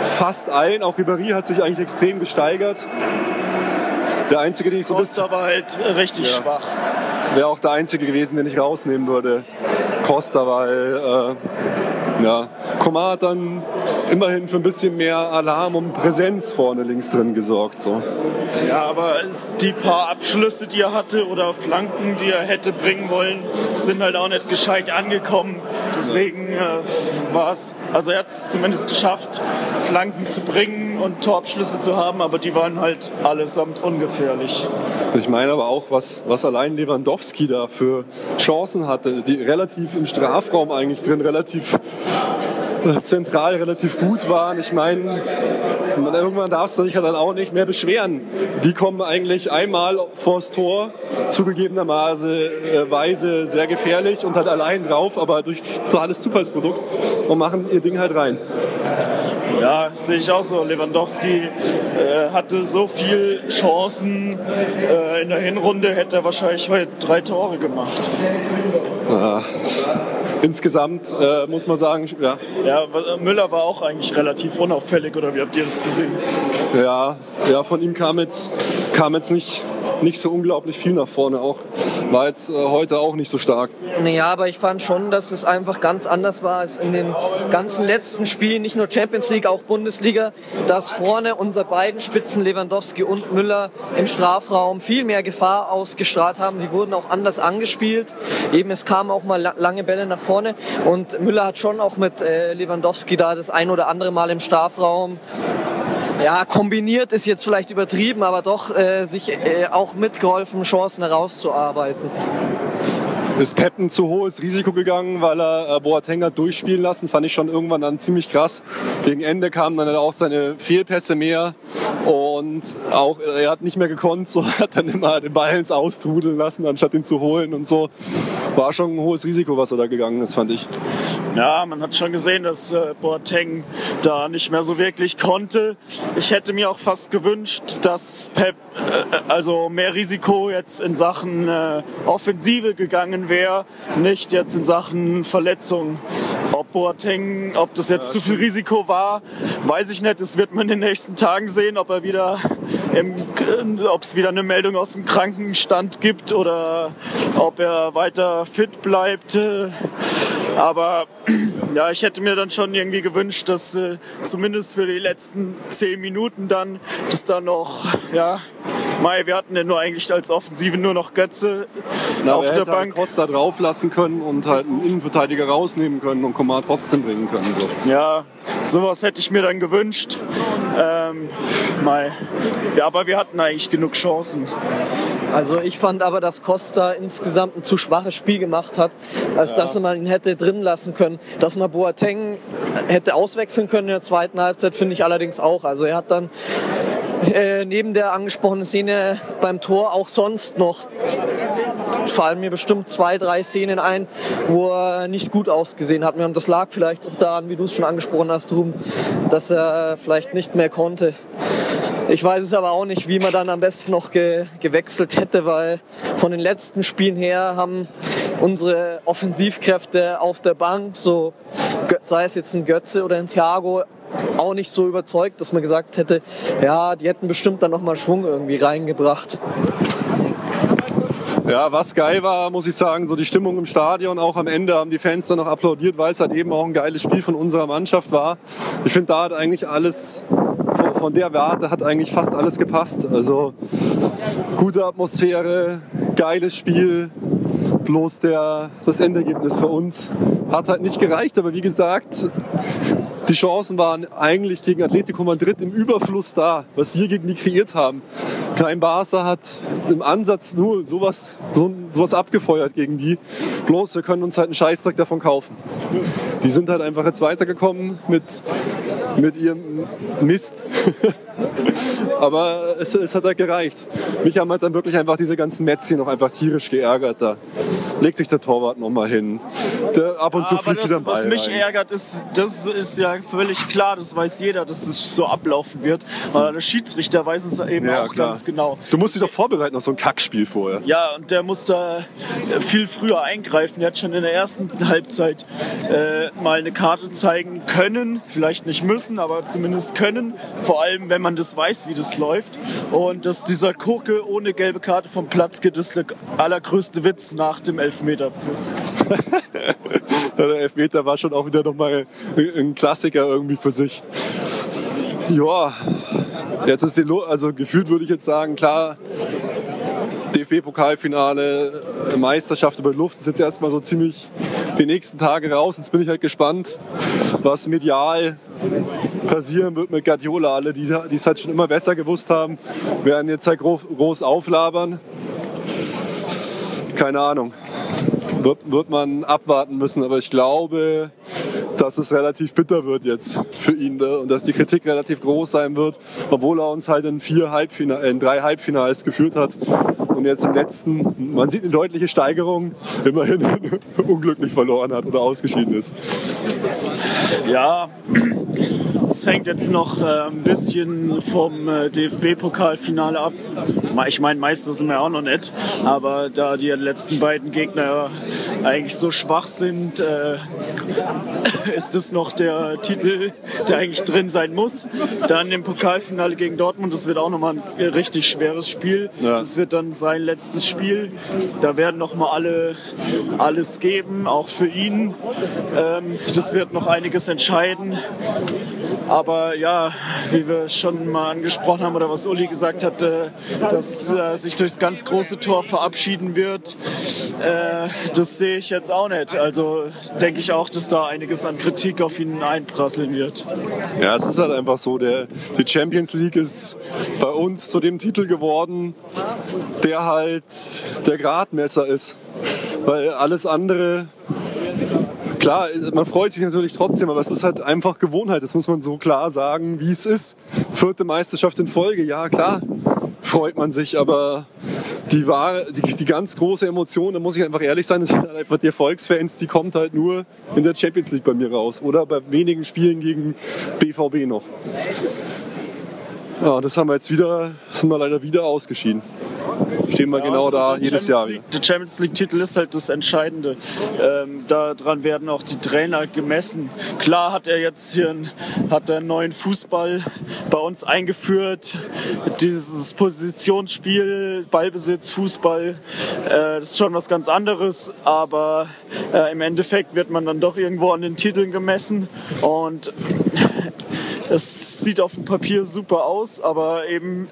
fast allen. Auch Ribéry hat sich eigentlich extrem gesteigert. Der Einzige, den ich so Costa war halt richtig Ja. schwach. wäre auch der Einzige gewesen, den ich rausnehmen würde. Costa, weil äh, ja, Komar hat dann immerhin für ein bisschen mehr Alarm und Präsenz vorne links drin gesorgt. So. Ja, aber die paar Abschlüsse, die er hatte oder Flanken, die er hätte bringen wollen, sind halt auch nicht gescheit angekommen. Deswegen äh, war es, also er hat es zumindest geschafft, Flanken zu bringen und Torabschlüsse zu haben, aber die waren halt allesamt ungefährlich. Ich meine aber auch, was, was allein Lewandowski da für Chancen hatte, die relativ im Strafraum eigentlich drin, relativ zentral, relativ gut waren. Ich meine, irgendwann darfst du dich ja dann auch nicht mehr beschweren. Die kommen eigentlich einmal vors Tor, zugegebenermaßen äh, Weise sehr gefährlich und halt allein drauf, aber durch totales Zufallsprodukt und machen ihr Ding halt rein. Ja, sehe ich auch so. Lewandowski äh, hatte so viel Chancen. Äh, in der Hinrunde hätte er wahrscheinlich heute drei Tore gemacht. Ja, insgesamt äh, muss man sagen, ja, Ja, Müller war auch eigentlich relativ unauffällig, oder wie habt ihr das gesehen? Ja, ja, von ihm kam jetzt, kam jetzt nicht, nicht so unglaublich viel nach vorne. Auch war jetzt äh, heute auch nicht so stark. Naja, aber ich fand schon, dass es einfach ganz anders war als in den ganzen letzten Spielen, nicht nur Champions League, auch Bundesliga, dass vorne unsere beiden Spitzen, Lewandowski und Müller, im Strafraum viel mehr Gefahr ausgestrahlt haben. Die wurden auch anders angespielt. Eben, es kamen auch mal la- lange Bälle nach vorne und Müller hat schon auch mit äh, Lewandowski da das ein oder andere Mal im Strafraum ja, kombiniert ist jetzt vielleicht übertrieben, aber doch äh, sich äh, auch mitgeholfen, Chancen herauszuarbeiten. Ist Pep ein zu hohes Risiko gegangen, weil er äh, Boateng hat durchspielen lassen. Fand ich schon irgendwann dann ziemlich krass. Gegen Ende kamen dann auch seine Fehlpässe mehr. Und auch er hat nicht mehr gekonnt, so hat dann immer den Ball ins Austrudeln lassen, anstatt ihn zu holen und so. War schon ein hohes Risiko, was er da gegangen ist, fand ich. Ja, man hat schon gesehen, dass äh, Boateng da nicht mehr so wirklich konnte. Ich hätte mir auch fast gewünscht, dass Pep äh, also mehr Risiko jetzt in Sachen Offensive gegangen wäre, nicht jetzt in Sachen Verletzung. Ob Boateng, ob das jetzt zu viel Risiko war, weiß ich nicht. Das wird man in den nächsten Tagen sehen, ob er wieder, ob es wieder eine Meldung aus dem Krankenstand gibt oder ob er weiter fit bleibt. Aber ja, ich hätte mir dann schon irgendwie gewünscht, dass äh, zumindest für die letzten zehn Minuten dann, dass da noch, ja, Mai, wir hatten ja nur eigentlich als Offensive nur noch Götze Na, auf er der hätte halt Bank. Costa drauf lassen können und halt einen Innenverteidiger rausnehmen können und Komar trotzdem bringen können. So. Ja, sowas hätte ich mir dann gewünscht. Ähm, Mai. Ja, aber wir hatten eigentlich genug Chancen. Also ich fand aber, dass Costa insgesamt ein zu schwaches Spiel gemacht hat, als dass man ihn hätte drin lassen können. Dass man Boateng hätte auswechseln können in der zweiten Halbzeit, finde ich allerdings auch. Also er hat dann äh, neben der angesprochenen Szene beim Tor auch sonst noch fallen mir bestimmt zwei, drei Szenen ein, wo er nicht gut ausgesehen hat. Und das lag vielleicht auch daran, wie du es schon angesprochen hast, Ruben, dass er vielleicht nicht mehr konnte. Ich weiß es aber auch nicht, wie man dann am besten noch ge gewechselt hätte, weil von den letzten Spielen her haben unsere Offensivkräfte auf der Bank, so sei es jetzt ein Götze oder ein Thiago, auch nicht so überzeugt, dass man gesagt hätte, ja, die hätten bestimmt dann nochmal Schwung irgendwie reingebracht. Ja, was geil war, muss ich sagen, so die Stimmung im Stadion, auch am Ende haben die Fans dann noch applaudiert, weil es halt eben auch ein geiles Spiel von unserer Mannschaft war. Ich finde, da hat eigentlich alles, von, der Warte hat eigentlich fast alles gepasst. Also gute Atmosphäre, geiles Spiel, Bloß der, das Endergebnis für uns hat halt nicht gereicht. Aber wie gesagt, die Chancen waren eigentlich gegen Atletico Madrid im Überfluss da, was wir gegen die kreiert haben. Kein Barca hat im Ansatz nur sowas, so, sowas abgefeuert gegen die. Bloß wir können uns halt einen Scheißdreck davon kaufen. Die sind halt einfach jetzt weitergekommen mit, mit ihrem Mist. Aber es, es, hat halt gereicht. Mich haben halt dann wirklich einfach diese ganzen Metzchen noch einfach tierisch geärgert. Da legt sich der Torwart noch mal hin. Der ab und zu fliegt wieder ein Ball Was mich rein. ärgert, ist, das ist ja völlig klar, das weiß jeder, dass es so ablaufen wird. Aber der Schiedsrichter weiß es eben ja, auch klar. ganz genau. Du musst dich doch vorbereiten auf so ein Kackspiel vorher. Ja, und der muss da viel früher eingreifen. Der hat schon in der ersten Halbzeit äh, mal eine Karte zeigen können. Vielleicht nicht müssen, aber zumindest können. Vor allem, wenn man das weiß, wie das läuft. Und dass dieser Kurke ohne gelbe Karte vom Platz geht, ist der allergrößte Witz nach dem Elfmeterpfiff. der Elfmeter war schon auch wieder nochmal ein Klassiker irgendwie für sich. Ja, jetzt ist die, Lo also gefühlt würde ich jetzt sagen, klar, DFB-Pokalfinale, Meisterschaft über Luft ist jetzt erstmal so ziemlich die nächsten Tage raus. Jetzt bin ich halt gespannt, was medial passieren wird mit Guardiola. Alle, die, es halt schon immer besser gewusst haben, werden jetzt halt groß auflabern. Keine Ahnung. Wird, wird man abwarten müssen, aber ich glaube, dass es relativ bitter wird jetzt für ihn ne? und dass die Kritik relativ groß sein wird, obwohl er uns halt in, vier Halbfinale, in drei Halbfinals geführt hat und jetzt im letzten, man sieht eine deutliche Steigerung, immerhin unglücklich verloren hat oder ausgeschieden ist. Ja, es hängt jetzt noch äh, ein bisschen vom äh, DFB-Pokalfinale ab. Ich meine, Meister sind wir auch noch nicht, aber da die letzten beiden Gegner eigentlich so schwach sind, äh, ist das noch der Titel, der eigentlich drin sein muss. Dann im Pokalfinale gegen Dortmund, das wird auch nochmal ein richtig schweres Spiel. Ja. Das wird dann sein letztes Spiel. Da werden nochmal alle alles geben, auch für ihn. Ähm, das wird noch einiges entscheiden. Aber ja, wie wir schon mal angesprochen haben oder was Uli gesagt hat, dass er sich durchs ganz große Tor verabschieden wird, äh, das sehe ich jetzt auch nicht. Also denke ich auch, dass da einiges an Kritik auf ihn einprasseln wird. Ja, es ist halt einfach so, der, die Champions League ist bei uns zu dem Titel geworden, der halt der Gradmesser ist. Weil alles andere klar, man freut sich natürlich trotzdem, aber es ist halt einfach Gewohnheit. Das muss man so klar sagen, wie es ist. Vierte Meisterschaft in Folge, ja klar, freut man sich, aber die, wahre, die, die ganz große Emotion, da muss ich einfach ehrlich sein, das sind halt einfach die Erfolgsfans, die kommt halt nur in der Champions League bei mir raus oder bei wenigen Spielen gegen BVB noch. Ja, das haben wir jetzt wieder, sind wir leider wieder ausgeschieden stehen wir ja, genau da jedes Jahr. League, der Champions League-Titel ist halt das Entscheidende. Ähm, daran werden auch die Trainer gemessen. Klar hat er jetzt hier einen, hat er einen neuen Fußball bei uns eingeführt. Dieses Positionsspiel, Ballbesitz, Fußball, äh, das ist schon was ganz anderes. Aber äh, im Endeffekt wird man dann doch irgendwo an den Titeln gemessen. Und es sieht auf dem Papier super aus, aber eben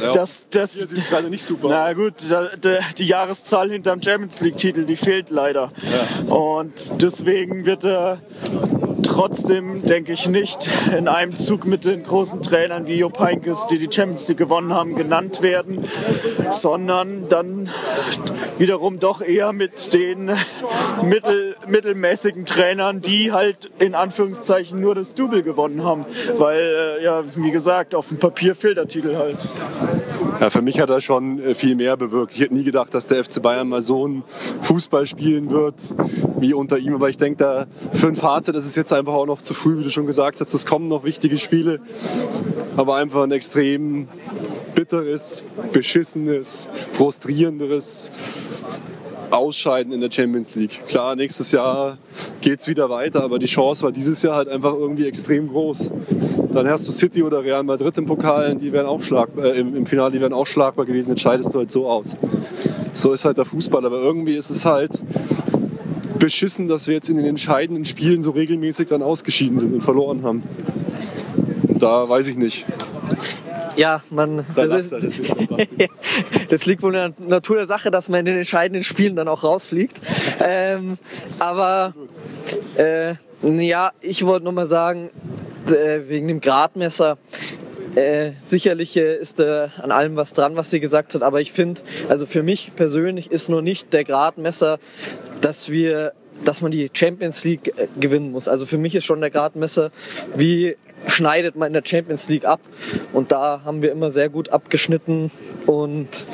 ja. Das, das, sieht es gerade nicht super na aus. gut, da, da, die Jahreszahl hinterm Champions League-Titel, die fehlt leider. Ja. Und deswegen wird er trotzdem, denke ich, nicht in einem Zug mit den großen Trainern wie Jupp Heynckes, die die Champions League gewonnen haben, genannt werden, sondern dann wiederum doch eher mit den mittel, mittelmäßigen Trainern, die halt in Anführungszeichen nur das Double gewonnen haben. Weil, äh, ja, wie gesagt, auf dem Papier fehlt der Titel halt. Ja, für mich hat er schon äh, viel mehr bewirkt. Ich hätte nie gedacht, dass der FC Bayern mal so einen Fußball spielen wird wie unter ihm. Aber ich denke, da für ein Fazit, ist jetzt einfach auch noch zu früh, wie du schon gesagt hast. Es kommen noch wichtige Spiele, aber einfach ein extrem bitteres, beschissenes, frustrierenderes Ausscheiden in der Champions League. Klar, nächstes Jahr geht es wieder weiter, aber die Chance war dieses Jahr halt einfach irgendwie extrem groß. Dann hast du City oder Real Madrid im Pokal, die wären auch schlagbar, äh, im Finale, die wären auch schlagbar gewesen, entscheidest du halt so aus. So ist halt der Fußball, aber irgendwie ist es halt beschissen, dass wir jetzt in den entscheidenden Spielen so regelmäßig dann ausgeschieden sind und verloren haben. Da weiß ich nicht. Ja, man, das, ist, das liegt wohl in der Natur der Sache, dass man in den entscheidenden Spielen dann auch rausfliegt. Ähm, aber äh, ja, ich wollte nur mal sagen, äh, wegen dem Gradmesser, äh, sicherlich äh, ist äh, an allem was dran, was sie gesagt hat, aber ich finde, also für mich persönlich ist nur nicht der Gradmesser, dass wir dass man die Champions League äh, gewinnen muss. Also für mich ist schon der Gradmesser, wie schneidet man in der Champions League ab. Und da haben wir immer sehr gut abgeschnitten und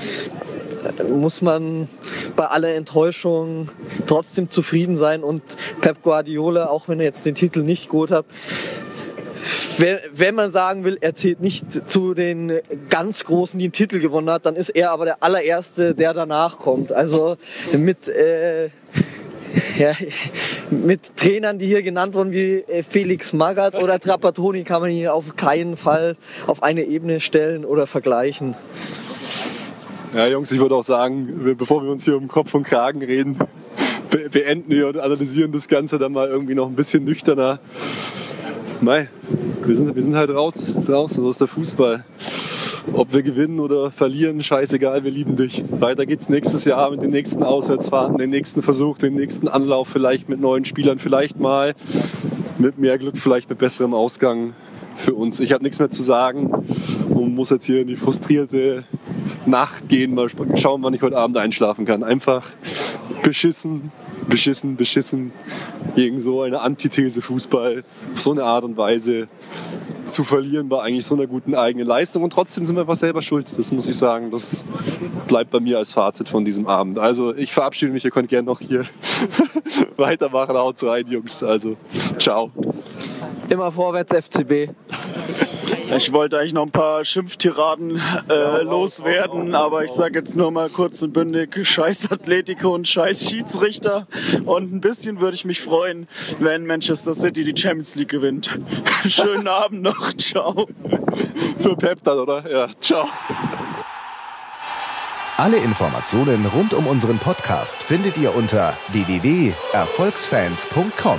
äh, muss man bei aller Enttäuschung trotzdem zufrieden sein und Pep Guardiola, auch wenn er jetzt den Titel nicht gut hat, wenn man sagen will, er zählt nicht zu den ganz Großen, die einen Titel gewonnen hat, dann ist er aber der allererste, der danach kommt. Also mit äh, ja, mit Trainern, die hier genannt wurden, wie äh, Felix Magath oder Trapattoni, kann man ihn auf keinen Fall auf eine Ebene stellen oder vergleichen. Ja, Jungs, ich würde auch sagen, bevor wir uns hier um Kopf und Kragen reden, beenden wir und analysieren das Ganze dann mal irgendwie noch ein bisschen nüchterner. Mei, wir sind, wir sind halt raus, raus, so ist der Fußball. Ob wir gewinnen oder verlieren, scheißegal, wir lieben dich. Weiter geht's nächstes Jahr mit den nächsten Auswärtsfahrten, den nächsten Versuch, den nächsten Anlauf, vielleicht mit neuen Spielern, vielleicht mal mit mehr Glück, vielleicht mit besserem Ausgang für uns. Ich habe nichts mehr zu sagen und muss jetzt hier in die frustrierte Nacht gehen, mal schauen, wann ich heute Abend einschlafen kann. Einfach beschissen, beschissen, beschissen gegen so eine Antithese Fußball auf so eine Art und Weise zu verlieren bei eigentlich so einer guten eigenen Leistung. Und trotzdem sind wir einfach selber schuld. Das muss ich sagen. Das bleibt bei mir als Fazit von diesem Abend. Also ich verabschiede mich. Ihr könnt gerne noch hier weitermachen. Haut rein, Jungs. Also ciao. Immer vorwärts FCB. Ich wollte eigentlich noch ein paar Schimpftiraden äh, loswerden, aber ich sage jetzt nur mal kurz und bündig, scheiß Atletico und scheiß Schiedsrichter. Und ein bisschen würde ich mich freuen, wenn Manchester City die Champions League gewinnt. Schönen Abend noch, ciao. Für Pep dann, oder? Ja, ciao. Alle Informationen rund um unseren Podcast findet ihr unter www.erfolgsfans.com.